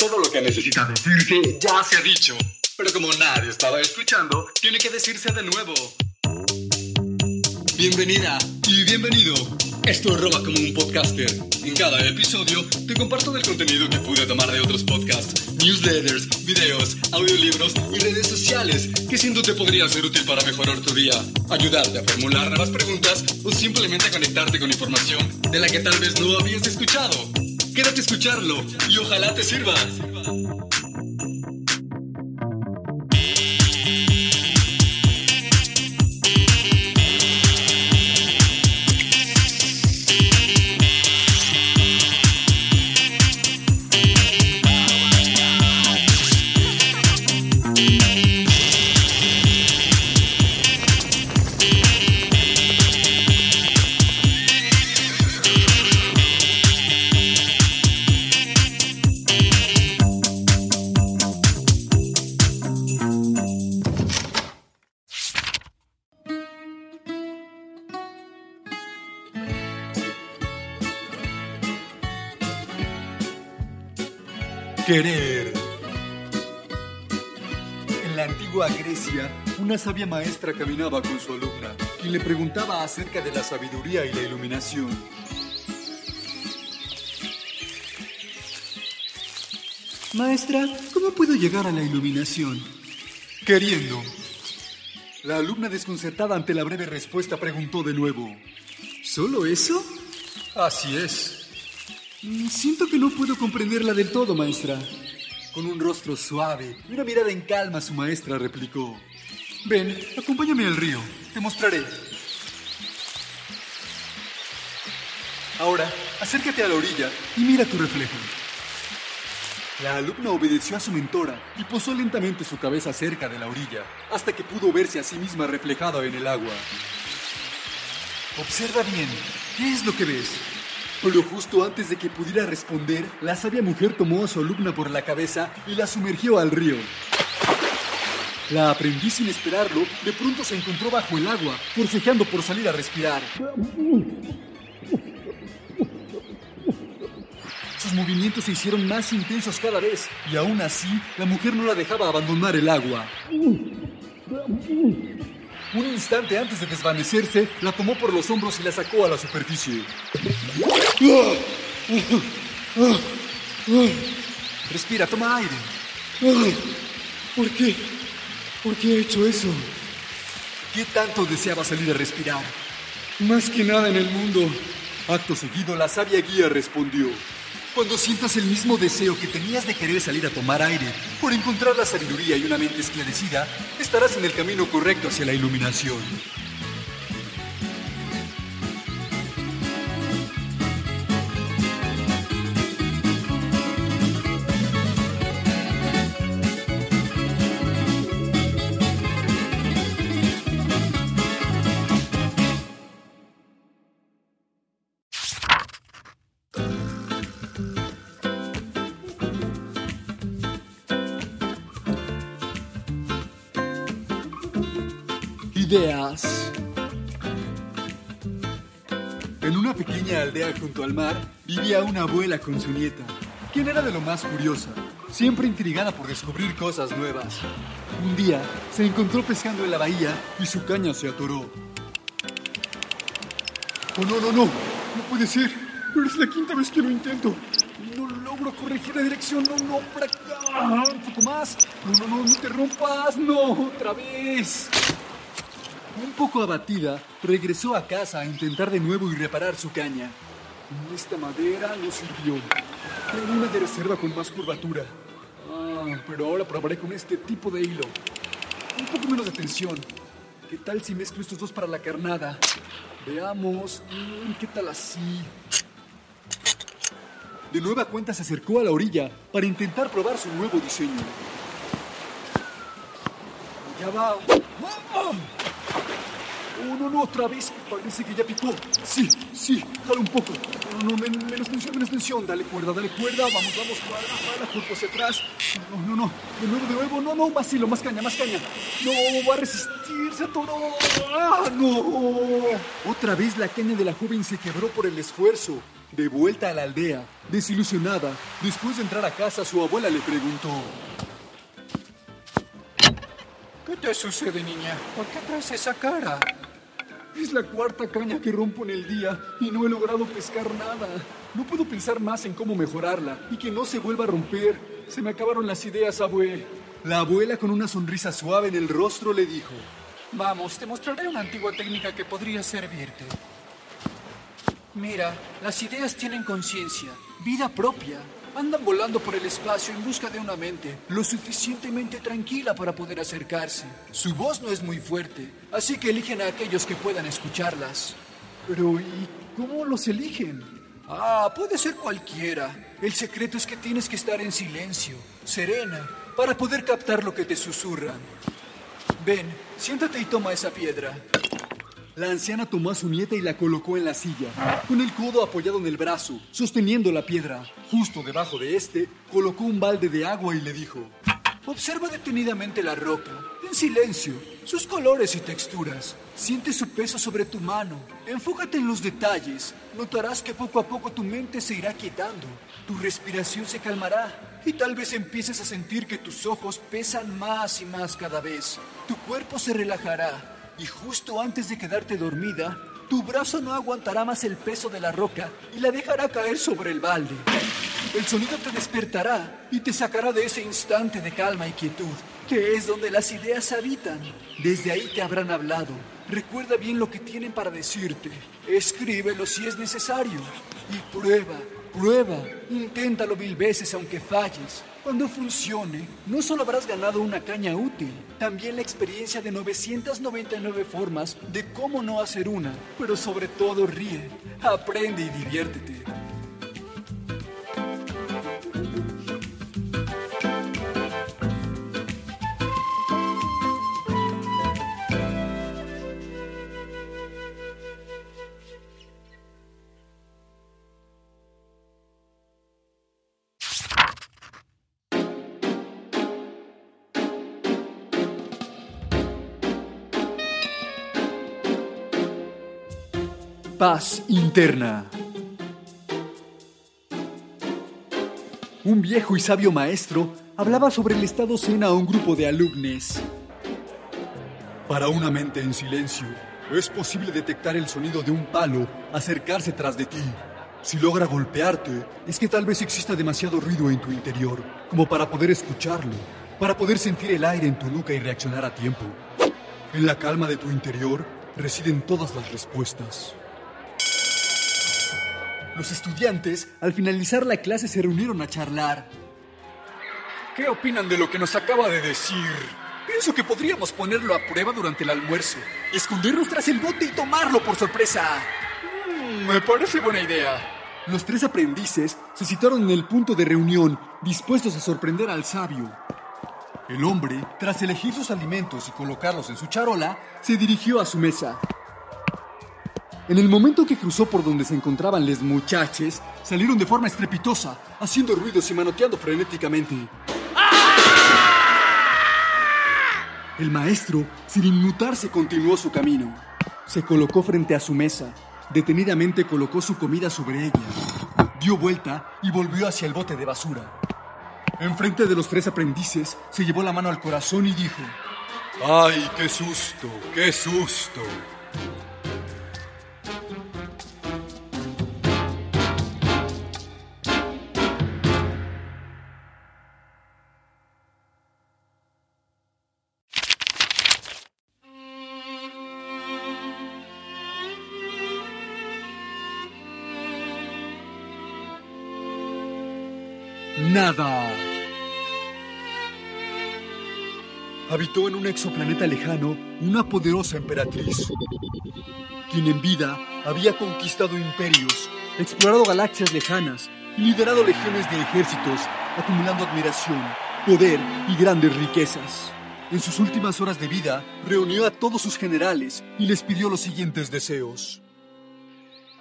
Todo lo que necesita decirse ya se ha dicho. Pero como nadie estaba escuchando, tiene que decirse de nuevo. Bienvenida y bienvenido. Esto es Roba como un podcaster. En cada episodio te comparto del contenido que pude tomar de otros podcasts, newsletters, videos, audiolibros y redes sociales que siento te podría ser útil para mejorar tu día, ayudarte a formular nuevas preguntas o simplemente conectarte con información de la que tal vez no habías escuchado. Quédate a escucharlo y ojalá te sirva. Querer. En la antigua Grecia, una sabia maestra caminaba con su alumna, quien le preguntaba acerca de la sabiduría y la iluminación. Maestra, ¿cómo puedo llegar a la iluminación? Queriendo. La alumna desconcertada ante la breve respuesta preguntó de nuevo. ¿Solo eso? Así es. Mm, Siento que no puedo comprenderla del todo, maestra. Con un rostro suave y una mirada en calma, su maestra replicó. Ven, acompáñame al río. Te mostraré. Ahora, acércate a la orilla y mira tu reflejo. La alumna obedeció a su mentora y posó lentamente su cabeza cerca de la orilla, hasta que pudo verse a sí misma reflejada en el agua. Observa bien, ¿qué es lo que ves? Pero justo antes de que pudiera responder, la sabia mujer tomó a su alumna por la cabeza y la sumergió al río. La aprendiz sin esperarlo, de pronto se encontró bajo el agua, forcejeando por salir a respirar. Sus movimientos se hicieron más intensos cada vez, y aún así, la mujer no la dejaba abandonar el agua. Un instante antes de desvanecerse, la tomó por los hombros y la sacó a la superficie. Respira, toma aire. ¿Por qué? ¿Por qué he hecho eso? ¿Qué tanto deseaba salir a respirar? Más que nada en el mundo. Acto seguido, la sabia guía respondió. Cuando sientas el mismo deseo que tenías de querer salir a tomar aire, por encontrar la sabiduría y una mente esclarecida, estarás en el camino correcto hacia la iluminación. Ideas. En una pequeña aldea junto al mar vivía una abuela con su nieta, quien era de lo más curiosa, siempre intrigada por descubrir cosas nuevas. Un día se encontró pescando en la bahía y su caña se atoró. Oh, no, no, no, no puede ser, es la quinta vez que lo intento. No logro corregir la dirección, no, no, para acá, un poco más. No, no, no, no te rompas, no, otra vez. Un poco abatida, regresó a casa a intentar de nuevo y reparar su caña. Esta madera no sirvió. Tengo una de reserva con más curvatura. Ah, pero ahora probaré con este tipo de hilo. Un poco menos de tensión. ¿Qué tal si mezclo estos dos para la carnada? Veamos. Mm, ¿Qué tal así? De nueva cuenta se acercó a la orilla para intentar probar su nuevo diseño. Ya va. Oh, no, no, otra vez. Parece que ya picó. Sí, sí, jala un poco. No, no, menos tensión, menos tensión. Dale cuerda, dale cuerda. Vamos, vamos, jala, jala, cuerpo hacia atrás. No, no, no. De nuevo, de nuevo. No, no, vacilo, más caña, más caña. No, va a resistir, se atoró. ¡Ah, no! Otra vez la caña de la joven se quebró por el esfuerzo. De vuelta a la aldea, desilusionada, después de entrar a casa, su abuela le preguntó: ¿Qué te sucede, niña? ¿Por qué traes esa cara? Es la cuarta caña que rompo en el día y no he logrado pescar nada. No puedo pensar más en cómo mejorarla y que no se vuelva a romper. Se me acabaron las ideas, abue. La abuela, con una sonrisa suave en el rostro, le dijo: Vamos, te mostraré una antigua técnica que podría servirte. Mira, las ideas tienen conciencia, vida propia. Andan volando por el espacio en busca de una mente lo suficientemente tranquila para poder acercarse. Su voz no es muy fuerte, así que eligen a aquellos que puedan escucharlas. Pero, ¿y cómo los eligen? Ah, puede ser cualquiera. El secreto es que tienes que estar en silencio, serena, para poder captar lo que te susurran. Ven, siéntate y toma esa piedra. La anciana tomó a su nieta y la colocó en la silla, con el codo apoyado en el brazo, sosteniendo la piedra. Justo debajo de este, colocó un balde de agua y le dijo: Observa detenidamente la roca, en silencio, sus colores y texturas. Siente su peso sobre tu mano. Enfócate en los detalles. Notarás que poco a poco tu mente se irá quietando. Tu respiración se calmará y tal vez empieces a sentir que tus ojos pesan más y más cada vez. Tu cuerpo se relajará y justo antes de quedarte dormida, tu brazo no aguantará más el peso de la roca y la dejará caer sobre el balde. El sonido te despertará y te sacará de ese instante de calma y quietud, que es donde las ideas habitan. Desde ahí te habrán hablado. Recuerda bien lo que tienen para decirte. Escríbelo si es necesario. Y prueba, prueba. Inténtalo mil veces aunque falles. Cuando funcione, no solo habrás ganado una caña útil, también la experiencia de 999 formas de cómo no hacer una, pero sobre todo ríe, aprende y diviértete. Paz interna. Un viejo y sabio maestro hablaba sobre el estado zen a un grupo de alumnos. Para una mente en silencio, es posible detectar el sonido de un palo acercarse tras de ti. Si logra golpearte, es que tal vez exista demasiado ruido en tu interior como para poder escucharlo, para poder sentir el aire en tu nuca y reaccionar a tiempo. En la calma de tu interior residen todas las respuestas. Los estudiantes, al finalizar la clase, se reunieron a charlar. ¿Qué opinan de lo que nos acaba de decir? Pienso que podríamos ponerlo a prueba durante el almuerzo. Escondernos tras el bote y tomarlo por sorpresa. Mm, me parece buena idea. Los tres aprendices se situaron en el punto de reunión, dispuestos a sorprender al sabio. El hombre, tras elegir sus alimentos y colocarlos en su charola, se dirigió a su mesa. En el momento que cruzó por donde se encontraban les muchaches, salieron de forma estrepitosa, haciendo ruidos y manoteando frenéticamente. El maestro, sin inmutarse, continuó su camino. Se colocó frente a su mesa. Detenidamente colocó su comida sobre ella. Dio vuelta y volvió hacia el bote de basura. Enfrente de los tres aprendices, se llevó la mano al corazón y dijo: ¡Ay, qué susto! ¡Qué susto! Nada. Habitó en un exoplaneta lejano una poderosa emperatriz, quien en vida había conquistado imperios, explorado galaxias lejanas y liderado legiones de ejércitos, acumulando admiración, poder y grandes riquezas. en sus últimas horas de vida, reunió a todos sus generales y les pidió los siguientes deseos.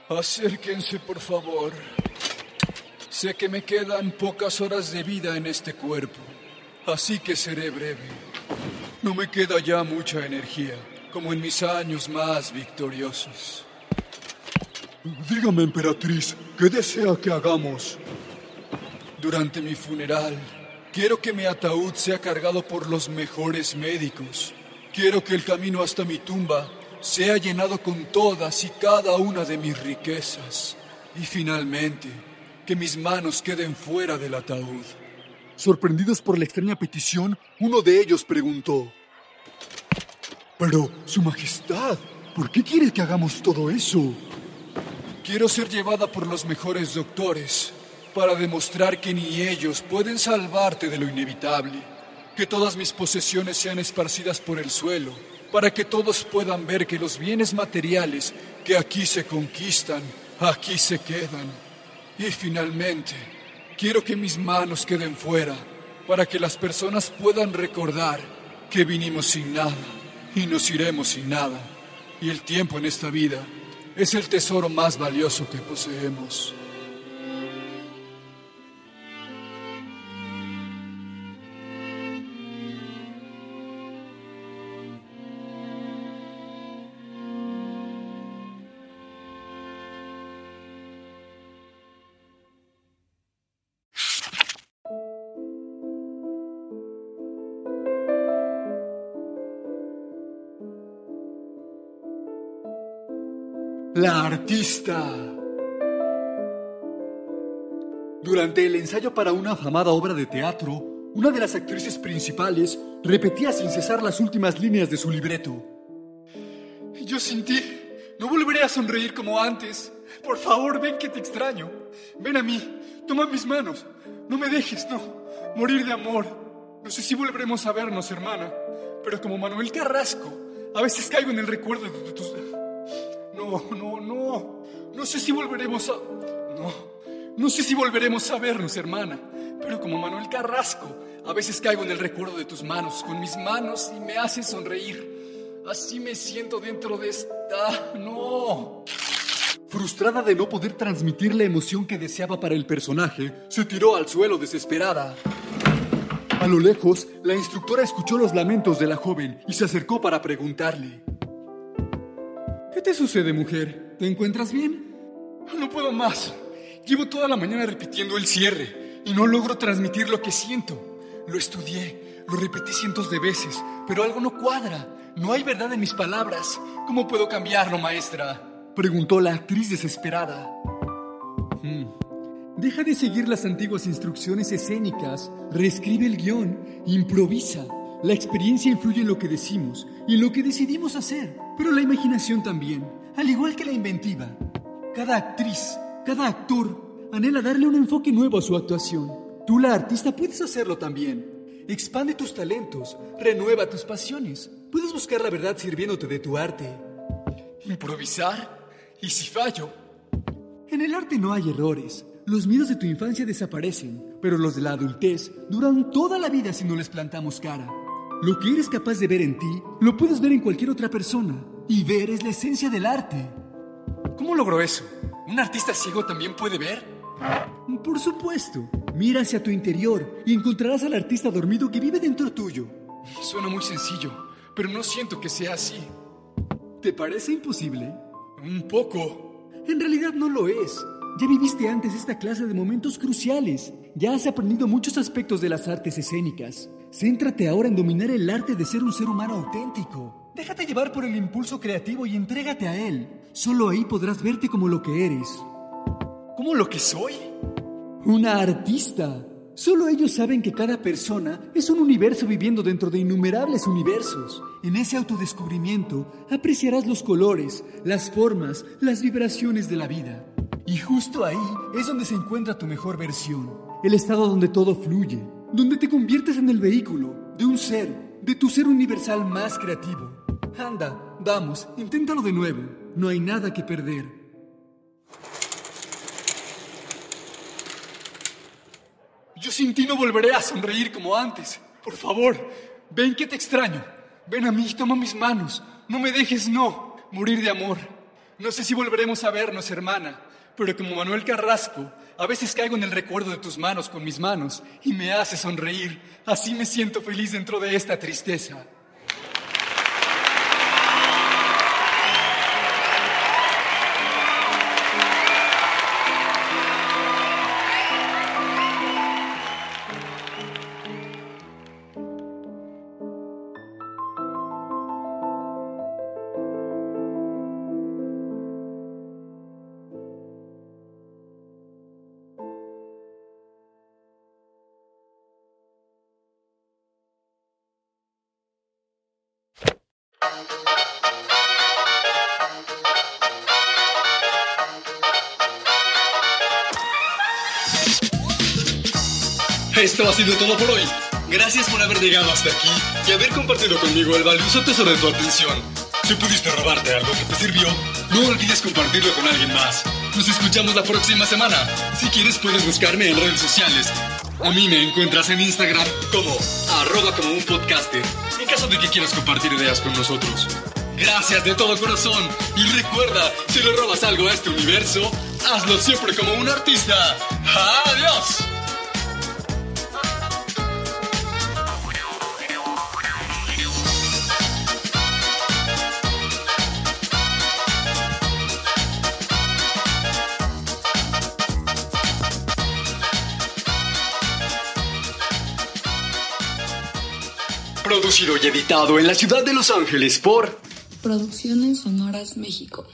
Acérquense, por favor. Sé que me quedan pocas horas de vida en este cuerpo, así que seré breve. No me queda ya mucha energía, como en mis años más victoriosos. Dígame, emperatriz, ¿qué desea que hagamos? Durante mi funeral, quiero que mi ataúd sea cargado por los mejores médicos. Quiero que el camino hasta mi tumba sea llenado con todas y cada una de mis riquezas. Y finalmente, que mis manos queden fuera del ataúd. Sorprendidos por la extraña petición, uno de ellos preguntó, Pero, Su Majestad, ¿por qué quiere que hagamos todo eso? Quiero ser llevada por los mejores doctores para demostrar que ni ellos pueden salvarte de lo inevitable. Que todas mis posesiones sean esparcidas por el suelo para que todos puedan ver que los bienes materiales que aquí se conquistan, aquí se quedan. Y finalmente, quiero que mis manos queden fuera, para que las personas puedan recordar que vinimos sin nada y nos iremos sin nada. Y el tiempo en esta vida es el tesoro más valioso que poseemos. La artista. Durante el ensayo para una afamada obra de teatro, una de las actrices principales repetía sin cesar las últimas líneas de su libreto. Yo sin ti no volveré a sonreír como antes. Por favor, ven que te extraño. Ven a mí, toma mis manos. No me dejes, no. Morir de amor. No sé si volveremos a vernos, hermana. Pero como Manuel Carrasco, a veces caigo en el recuerdo de tus... No, no, no. No sé si volveremos a... No. No sé si volveremos a vernos, hermana. Pero como Manuel Carrasco, a veces caigo en el recuerdo de tus manos, con mis manos, y me haces sonreír. Así me siento dentro de esta... No. Frustrada de no poder transmitir la emoción que deseaba para el personaje, se tiró al suelo desesperada. A lo lejos, la instructora escuchó los lamentos de la joven y se acercó para preguntarle. ¿Qué te sucede, mujer? ¿Te encuentras bien? No puedo más. Llevo toda la mañana repitiendo el cierre y no logro transmitir lo que siento. Lo estudié, lo repetí cientos de veces, pero algo no cuadra. No hay verdad en mis palabras. ¿Cómo puedo cambiarlo, maestra? Preguntó la actriz desesperada. Hmm. Deja de seguir las antiguas instrucciones escénicas, reescribe el guion, improvisa. La experiencia influye en lo que decimos y en lo que decidimos hacer, pero la imaginación también, al igual que la inventiva. Cada actriz, cada actor, anhela darle un enfoque nuevo a su actuación. Tú, la artista, puedes hacerlo también. Expande tus talentos, renueva tus pasiones. Puedes buscar la verdad sirviéndote de tu arte. ¿Improvisar? ¿Y si fallo? En el arte no hay errores. Los miedos de tu infancia desaparecen, pero los de la adultez duran toda la vida si no les plantamos cara. Lo que eres capaz de ver en ti, lo puedes ver en cualquier otra persona. Y ver es la esencia del arte. ¿Cómo logró eso? ¿Un artista ciego también puede ver? Por supuesto. Mira hacia tu interior y encontrarás al artista dormido que vive dentro tuyo. Suena muy sencillo, pero no siento que sea así. ¿Te parece imposible? Un poco. En realidad no lo es. Ya viviste antes esta clase de momentos cruciales. Ya has aprendido muchos aspectos de las artes escénicas. Céntrate ahora en dominar el arte de ser un ser humano auténtico. Déjate llevar por el impulso creativo y entrégate a él. Solo ahí podrás verte como lo que eres. ¿Cómo lo que soy? Una artista. Solo ellos saben que cada persona es un universo viviendo dentro de innumerables universos. En ese autodescubrimiento apreciarás los colores, las formas, las vibraciones de la vida. Y justo ahí es donde se encuentra tu mejor versión. El estado donde todo fluye, donde te conviertes en el vehículo de un ser, de tu ser universal más creativo. Anda, vamos, inténtalo de nuevo. No hay nada que perder. Yo sin ti no volveré a sonreír como antes. Por favor, Ven que te extraño. Ven a mí, toma mis manos. No me dejes, no. Morir de amor. No sé si volveremos a vernos, hermana, pero como Manuel Carrasco, a veces caigo en el recuerdo de tus manos con mis manos y me hace sonreír. Así me siento feliz dentro de esta tristeza. Esto ha sido todo por hoy. Gracias por haber llegado hasta aquí y haber compartido conmigo el valioso tesoro de tu atención. Si pudiste robarte algo que te sirvió, no olvides compartirlo con alguien más. Nos escuchamos la próxima semana. Si quieres puedes buscarme en redes sociales. A mí me encuentras en Instagram como arroba como un podcaster, en caso de que quieras compartir ideas con nosotros. Gracias de todo corazón y recuerda, si le robas algo a este universo, hazlo siempre como un artista. ¡Adiós! Producido y editado en la ciudad de Los Ángeles por Producciones Sonoras México.